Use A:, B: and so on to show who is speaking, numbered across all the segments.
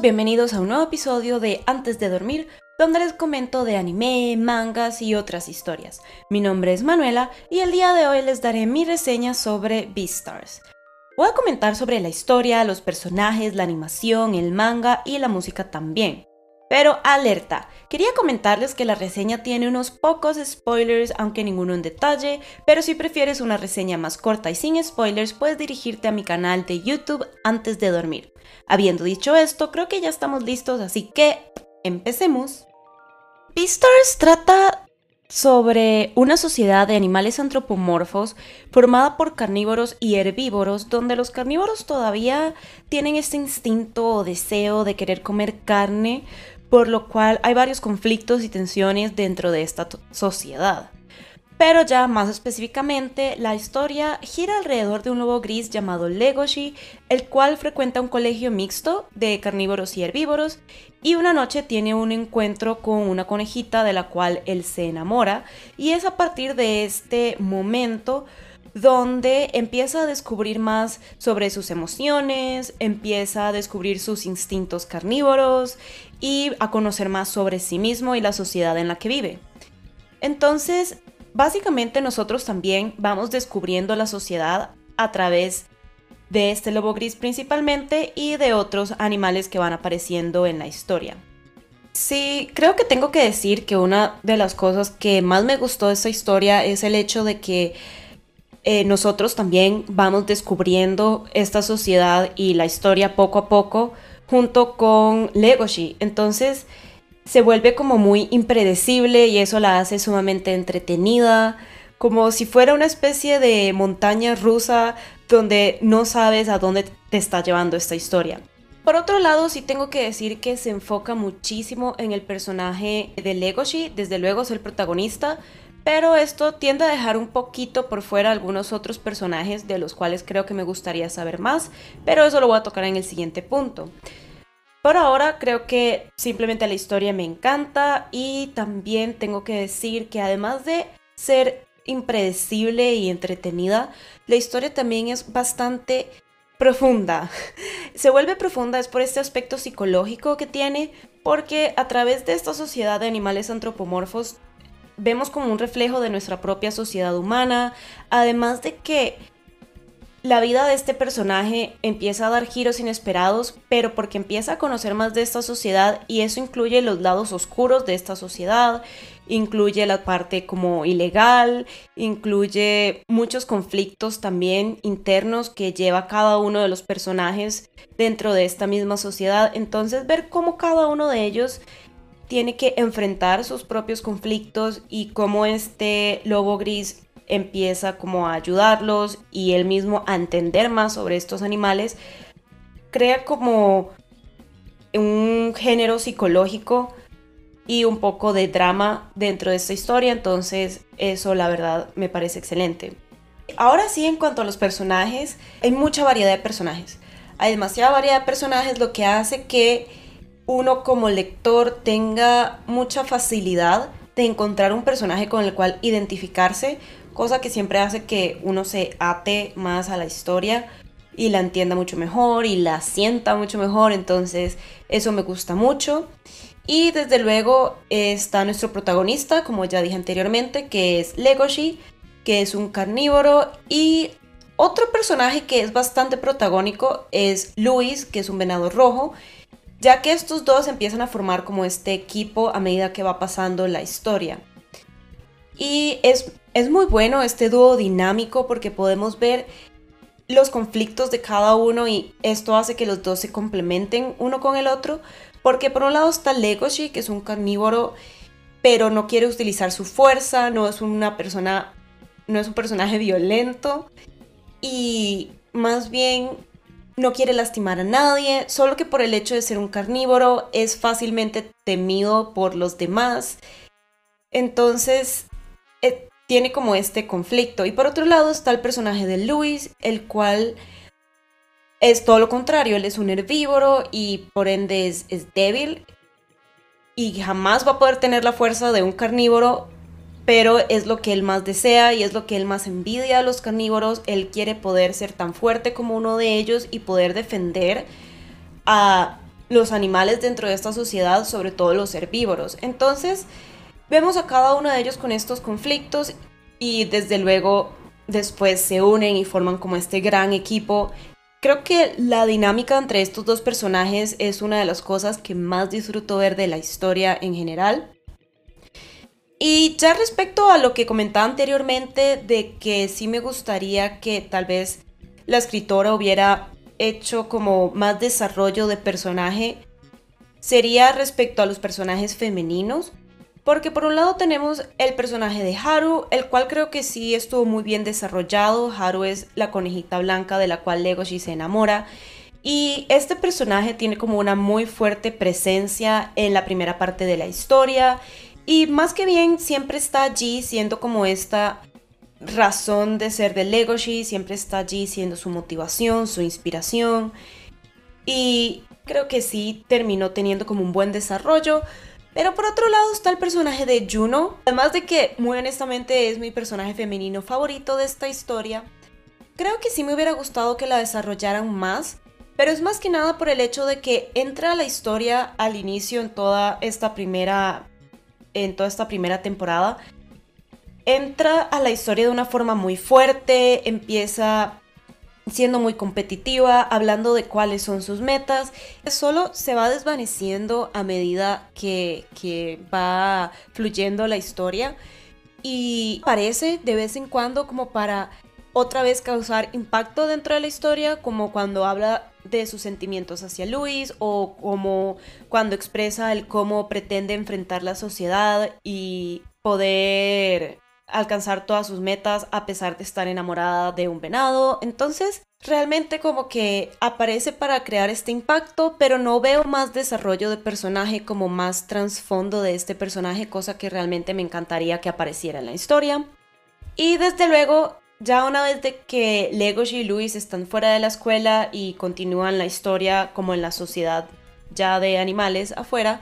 A: bienvenidos a un nuevo episodio de Antes de Dormir, donde les comento de anime, mangas y otras historias. Mi nombre es Manuela y el día de hoy les daré mi reseña sobre Beastars. Voy a comentar sobre la historia, los personajes, la animación, el manga y la música también. Pero alerta, quería comentarles que la reseña tiene unos pocos spoilers, aunque ninguno en detalle, pero si prefieres una reseña más corta y sin spoilers, puedes dirigirte a mi canal de YouTube antes de dormir. Habiendo dicho esto, creo que ya estamos listos, así que empecemos. Beastars trata sobre una sociedad de animales antropomorfos formada por carnívoros y herbívoros, donde los carnívoros todavía tienen este instinto o deseo de querer comer carne, por lo cual hay varios conflictos y tensiones dentro de esta sociedad. Pero ya más específicamente, la historia gira alrededor de un lobo gris llamado Legoshi, el cual frecuenta un colegio mixto de carnívoros y herbívoros, y una noche tiene un encuentro con una conejita de la cual él se enamora, y es a partir de este momento donde empieza a descubrir más sobre sus emociones, empieza a descubrir sus instintos carnívoros y a conocer más sobre sí mismo y la sociedad en la que vive. Entonces, básicamente nosotros también vamos descubriendo la sociedad a través de este lobo gris principalmente y de otros animales que van apareciendo en la historia. Sí, creo que tengo que decir que una de las cosas que más me gustó de esta historia es el hecho de que eh, nosotros también vamos descubriendo esta sociedad y la historia poco a poco junto con Legoshi. Entonces se vuelve como muy impredecible y eso la hace sumamente entretenida, como si fuera una especie de montaña rusa donde no sabes a dónde te está llevando esta historia. Por otro lado, sí tengo que decir que se enfoca muchísimo en el personaje de Legoshi, desde luego es el protagonista, pero esto tiende a dejar un poquito por fuera algunos otros personajes de los cuales creo que me gustaría saber más, pero eso lo voy a tocar en el siguiente punto. Por ahora creo que simplemente la historia me encanta y también tengo que decir que además de ser impredecible y entretenida, la historia también es bastante profunda. Se vuelve profunda es por este aspecto psicológico que tiene, porque a través de esta sociedad de animales antropomorfos vemos como un reflejo de nuestra propia sociedad humana, además de que la vida de este personaje empieza a dar giros inesperados, pero porque empieza a conocer más de esta sociedad y eso incluye los lados oscuros de esta sociedad, incluye la parte como ilegal, incluye muchos conflictos también internos que lleva cada uno de los personajes dentro de esta misma sociedad. Entonces ver cómo cada uno de ellos tiene que enfrentar sus propios conflictos y cómo este lobo gris empieza como a ayudarlos y él mismo a entender más sobre estos animales, crea como un género psicológico y un poco de drama dentro de esta historia, entonces eso la verdad me parece excelente. Ahora sí, en cuanto a los personajes, hay mucha variedad de personajes. Hay demasiada variedad de personajes, lo que hace que uno como lector tenga mucha facilidad de encontrar un personaje con el cual identificarse, cosa que siempre hace que uno se ate más a la historia y la entienda mucho mejor y la sienta mucho mejor, entonces eso me gusta mucho. Y desde luego está nuestro protagonista, como ya dije anteriormente, que es Legoshi, que es un carnívoro y otro personaje que es bastante protagónico es Luis, que es un venado rojo ya que estos dos empiezan a formar como este equipo a medida que va pasando la historia. Y es, es muy bueno este dúo dinámico porque podemos ver los conflictos de cada uno y esto hace que los dos se complementen uno con el otro. Porque por un lado está Legoshi, que es un carnívoro, pero no quiere utilizar su fuerza, no es una persona, no es un personaje violento y más bien no quiere lastimar a nadie, solo que por el hecho de ser un carnívoro es fácilmente temido por los demás. Entonces, eh, tiene como este conflicto. Y por otro lado está el personaje de Luis, el cual es todo lo contrario, él es un herbívoro y por ende es débil y jamás va a poder tener la fuerza de un carnívoro pero es lo que él más desea y es lo que él más envidia a los carnívoros. Él quiere poder ser tan fuerte como uno de ellos y poder defender a los animales dentro de esta sociedad, sobre todo los herbívoros. Entonces, vemos a cada uno de ellos con estos conflictos y desde luego después se unen y forman como este gran equipo. Creo que la dinámica entre estos dos personajes es una de las cosas que más disfruto ver de la historia en general. Y ya respecto a lo que comentaba anteriormente de que sí me gustaría que tal vez la escritora hubiera hecho como más desarrollo de personaje, sería respecto a los personajes femeninos. Porque por un lado tenemos el personaje de Haru, el cual creo que sí estuvo muy bien desarrollado. Haru es la conejita blanca de la cual Legoshi se enamora. Y este personaje tiene como una muy fuerte presencia en la primera parte de la historia. Y más que bien siempre está allí siendo como esta razón de ser de Legoshi, siempre está allí siendo su motivación, su inspiración. Y creo que sí terminó teniendo como un buen desarrollo. Pero por otro lado está el personaje de Juno. Además de que muy honestamente es mi personaje femenino favorito de esta historia. Creo que sí me hubiera gustado que la desarrollaran más. Pero es más que nada por el hecho de que entra la historia al inicio en toda esta primera en toda esta primera temporada, entra a la historia de una forma muy fuerte, empieza siendo muy competitiva, hablando de cuáles son sus metas, solo se va desvaneciendo a medida que, va fluyendo la historia y aparece de vez en cuando como para otra vez causar impacto dentro de la historia, como cuando habla de sus sentimientos hacia Luis o como cuando expresa el cómo pretende enfrentar la sociedad y poder alcanzar todas sus metas a pesar de estar enamorada de un venado. Entonces, realmente como que aparece para crear este impacto, pero no veo más desarrollo de personaje como más trasfondo de este personaje, cosa que realmente me encantaría que apareciera en la historia. Y desde luego ya una vez que Legoshi y Luis están fuera de la escuela y continúan la historia como en la sociedad ya de animales afuera,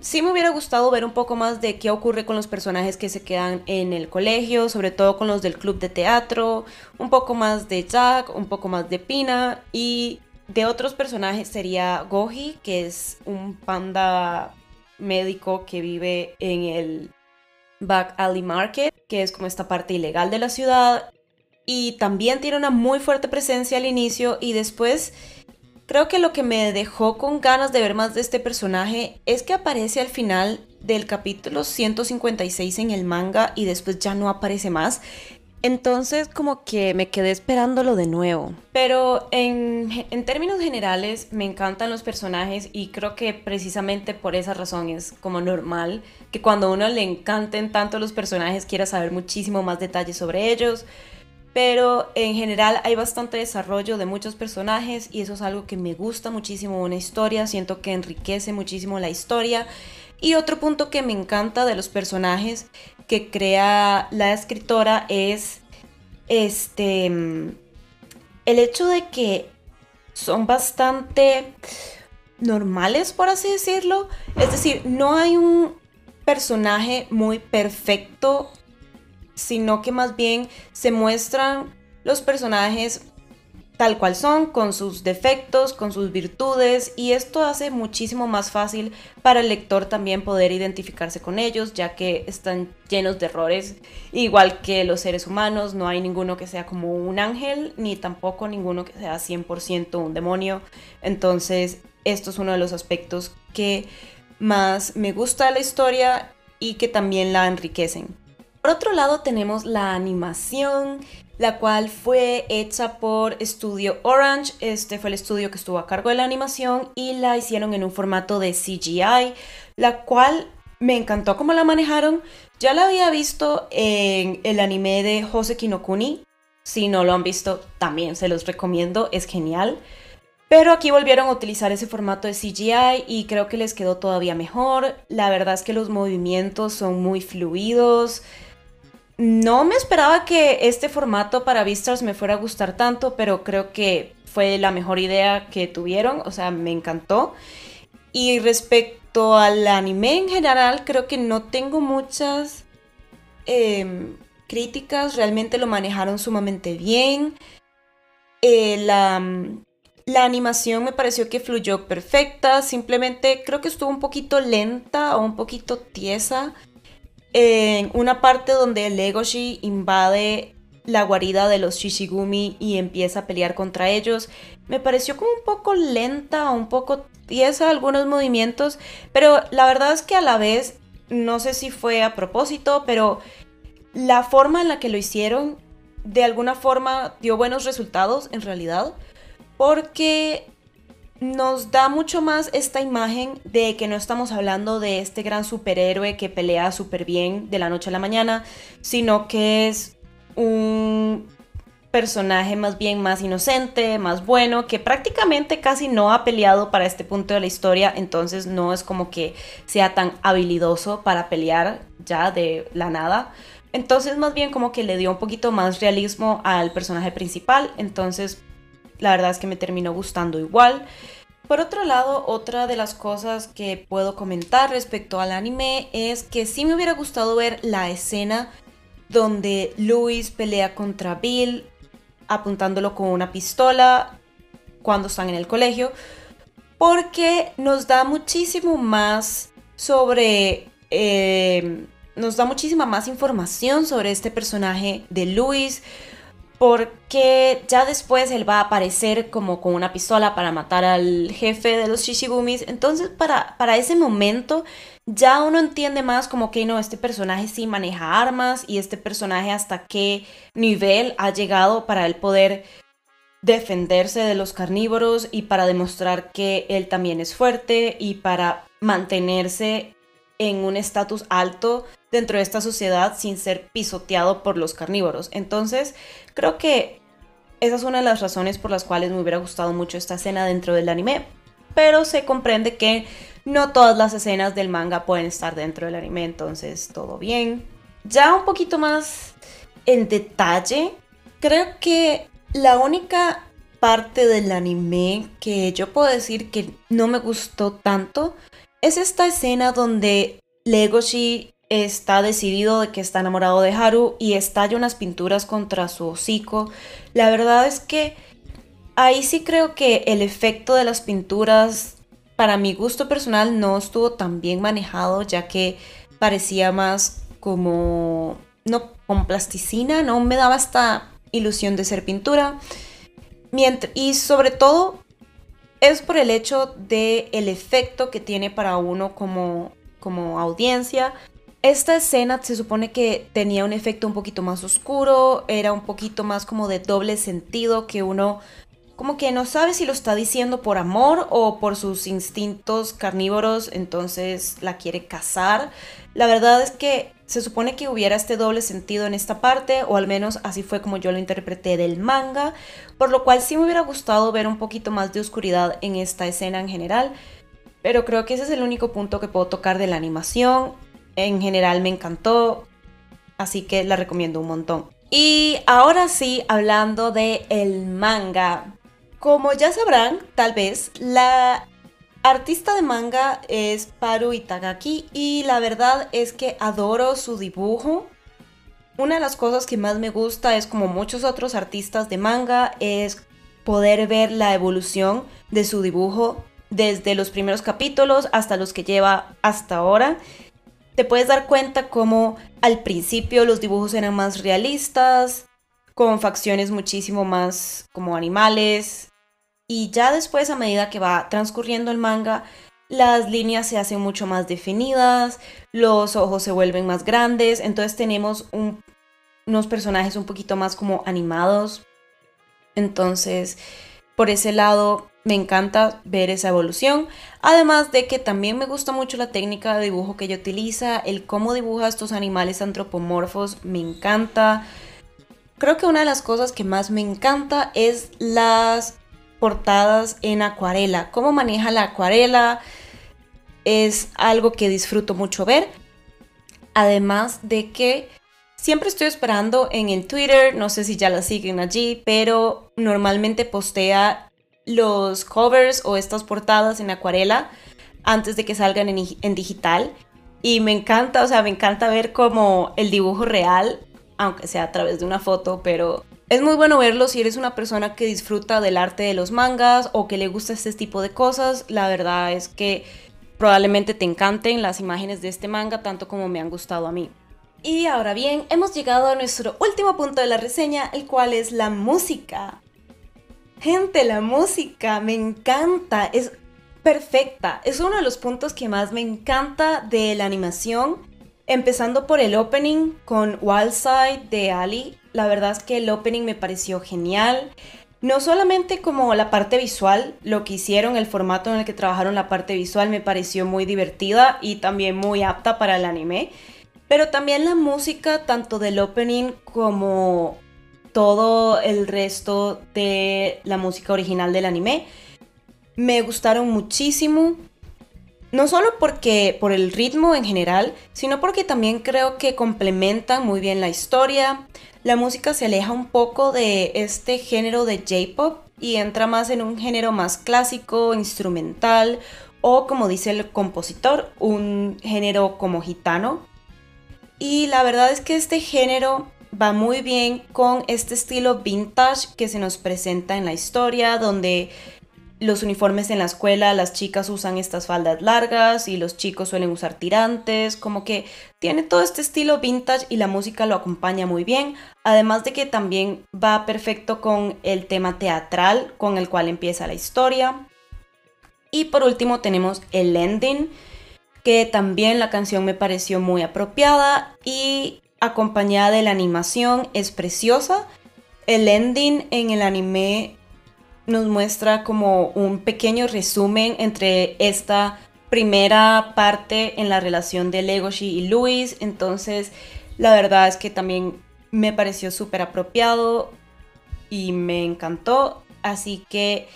A: sí me hubiera gustado ver un poco más de qué ocurre con los personajes que se quedan en el colegio, sobre todo con los del club de teatro, un poco más de Jack, un poco más de Pina y de otros personajes sería Goji, que es un panda médico que vive en el Back Alley Market, que es como esta parte ilegal de la ciudad, y también tiene una muy fuerte presencia al inicio y después creo que lo que me dejó con ganas de ver más de este personaje es que aparece al final del capítulo 156 en el manga y después ya no aparece más. Entonces como que me quedé esperándolo de nuevo. Pero en, términos generales me encantan los personajes y creo que precisamente por esa razón es como normal que cuando a uno le encanten tanto los personajes quiera saber muchísimo más detalles sobre ellos pero en general hay bastante desarrollo de muchos personajes y eso es algo que me gusta muchísimo una historia, siento que enriquece muchísimo la historia. Y otro punto que me encanta de los personajes que crea la escritora es este el hecho de que son bastante normales, por así decirlo. Es decir, no hay un personaje muy perfecto sino que más bien se muestran los personajes tal cual son, con sus defectos, con sus virtudes, y esto hace muchísimo más fácil para el lector también poder identificarse con ellos, ya que están llenos de errores, igual que los seres humanos, no hay ninguno que sea como un ángel, ni tampoco ninguno que sea 100% un demonio, entonces esto es uno de los aspectos que más me gusta de la historia y que también la enriquecen. Por otro lado tenemos la animación, la cual fue hecha por Studio Orange. Este fue el estudio que estuvo a cargo de la animación y la hicieron en un formato de CGI, la cual me encantó cómo la manejaron. Ya la había visto en el anime de Jose Kinokuni. Si no lo han visto, también se los recomiendo, es genial. Pero aquí volvieron a utilizar ese formato de CGI y creo que les quedó todavía mejor. La verdad es que los movimientos son muy fluidos. No me esperaba que este formato para Vistas me fuera a gustar tanto, pero creo que fue la mejor idea que tuvieron, o sea, me encantó. Y respecto al anime en general, creo que no tengo muchas em, críticas, realmente lo manejaron sumamente bien. Eh, la, La animación me pareció que fluyó perfecta, simplemente creo que estuvo un poquito lenta o un poquito tiesa en una parte donde Legoshi invade la guarida de los Shishigumi y empieza a pelear contra ellos. Me pareció como un poco lenta, un poco tiesa algunos movimientos, pero la verdad es que a la vez, no sé si fue a propósito, pero la forma en la que lo hicieron de alguna forma dio buenos resultados en realidad porque nos da mucho más esta imagen de que no estamos hablando de este gran superhéroe que pelea súper bien de la noche a la mañana, sino que es un personaje más bien más inocente, más bueno, que prácticamente casi no ha peleado para este punto de la historia, entonces no es como que sea tan habilidoso para pelear ya de la nada. Entonces más bien como que le dio un poquito más realismo al personaje principal, entonces la verdad es que me terminó gustando igual. Por otro lado, otra de las cosas que puedo comentar respecto al anime es que sí me hubiera gustado ver la escena donde Luis pelea contra Bill apuntándolo con una pistola cuando están en el colegio, porque nos da muchísimo más sobre... Eh, nos da muchísima más información sobre este personaje de Luis, porque ya después él va a aparecer como con una pistola para matar al jefe de los Shishigumis. Entonces, para, para ese momento, ya uno entiende más como que no, este personaje sí maneja armas y este personaje hasta qué nivel ha llegado para él poder defenderse de los carnívoros y para demostrar que él también es fuerte y para mantenerse en un estatus alto dentro de esta sociedad sin ser pisoteado por los carnívoros. Entonces, creo que esa es una de las razones por las cuales me hubiera gustado mucho esta escena dentro del anime, pero se comprende que no todas las escenas del manga pueden estar dentro del anime, entonces todo bien. Ya un poquito más en detalle, creo que la única parte del anime que yo puedo decir que no me gustó tanto es esta escena donde Legoshi está decidido de que está enamorado de Haru y estalla unas pinturas contra su hocico. La verdad es que ahí sí creo que el efecto de las pinturas, para mi gusto personal, no estuvo tan bien manejado, ya que parecía más como, no, con plasticina, no me daba esta ilusión de ser pintura. y sobre todo es por el hecho de el efecto que tiene para uno como, como audiencia. Esta escena se supone que tenía un efecto un poquito más oscuro, era un poquito más como de doble sentido, que uno como que no sabe si lo está diciendo por amor o por sus instintos carnívoros, entonces la quiere cazar. La verdad es que se supone que hubiera este doble sentido en esta parte, o al menos así fue como yo lo interpreté del manga, por lo cual sí me hubiera gustado ver un poquito más de oscuridad en esta escena en general, pero creo que ese es el único punto que puedo tocar de la animación. En general me encantó, así que la recomiendo un montón. Y ahora sí, hablando de el manga, como ya sabrán, tal vez, la artista de manga es Paru Itagaki y la verdad es que adoro su dibujo. Una de las cosas que más me gusta es como muchos otros artistas de manga es poder ver la evolución de su dibujo desde los primeros capítulos hasta los que lleva hasta ahora. Te puedes dar cuenta como al principio los dibujos eran más realistas, con facciones muchísimo más como animales. Y ya después, a medida que va transcurriendo el manga, las líneas se hacen mucho más definidas, los ojos se vuelven más grandes, entonces tenemos unos personajes un poquito más como animados. Entonces, por ese lado, me encanta ver esa evolución. Además de que también me gusta mucho la técnica de dibujo que ella utiliza, el cómo dibuja estos animales antropomorfos, me encanta. Creo que una de las cosas que más me encanta es las portadas en acuarela. Cómo maneja la acuarela es algo que disfruto mucho ver. Además de que siempre estoy esperando en el Twitter, no sé si ya la siguen allí, pero normalmente postea los covers o estas portadas en acuarela antes de que salgan en, digital. Y me encanta, o sea, me encanta ver como el dibujo real aunque sea a través de una foto, pero es muy bueno verlo si eres una persona que disfruta del arte de los mangas o que le gusta este tipo de cosas. La verdad es que probablemente te encanten las imágenes de este manga tanto como me han gustado a mí. Y ahora bien, hemos llegado a nuestro último punto de la reseña, el cual es la música. Gente, la música me encanta, es perfecta. Es uno de los puntos que más me encanta de la animación. Empezando por el opening con Wildside de Ali. La verdad es que el opening me pareció genial. No solamente como la parte visual, lo que hicieron, el formato en el que trabajaron la parte visual me pareció muy divertida y también muy apta para el anime, pero también la música, tanto del opening como todo el resto de la música original del anime, me gustaron muchísimo. No solo porque por el ritmo en general, sino porque también creo que complementan muy bien la historia, la música se aleja un poco de este género de J-pop y entra más en un género más clásico, instrumental o como dice el compositor, un género como gitano. Y la verdad es que este género va muy bien con este estilo vintage que se nos presenta en la historia, donde los uniformes en la escuela, las chicas usan estas faldas largas y los chicos suelen usar tirantes, como que tiene todo este estilo vintage y la música lo acompaña muy bien, además de que también va perfecto con el tema teatral con el cual empieza la historia. Y por último tenemos el ending, que también la canción me pareció muy apropiada y acompañada de la animación es preciosa. El ending en el anime nos muestra como un pequeño resumen entre esta primera parte en la relación de Legoshi y Luis. Entonces, la verdad es que también me pareció súper apropiado y me encantó. Así que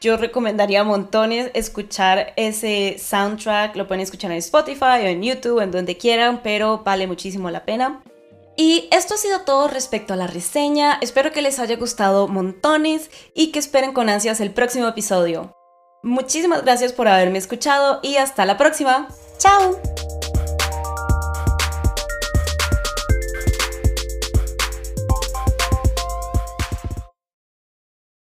A: yo recomendaría montones escuchar ese soundtrack. Lo pueden escuchar en Spotify o en YouTube, en donde quieran, pero vale muchísimo la pena. Y esto ha sido todo respecto a la reseña, espero que les haya gustado montones y que esperen con ansias el próximo episodio. Muchísimas gracias por haberme escuchado y hasta la próxima. ¡Chao!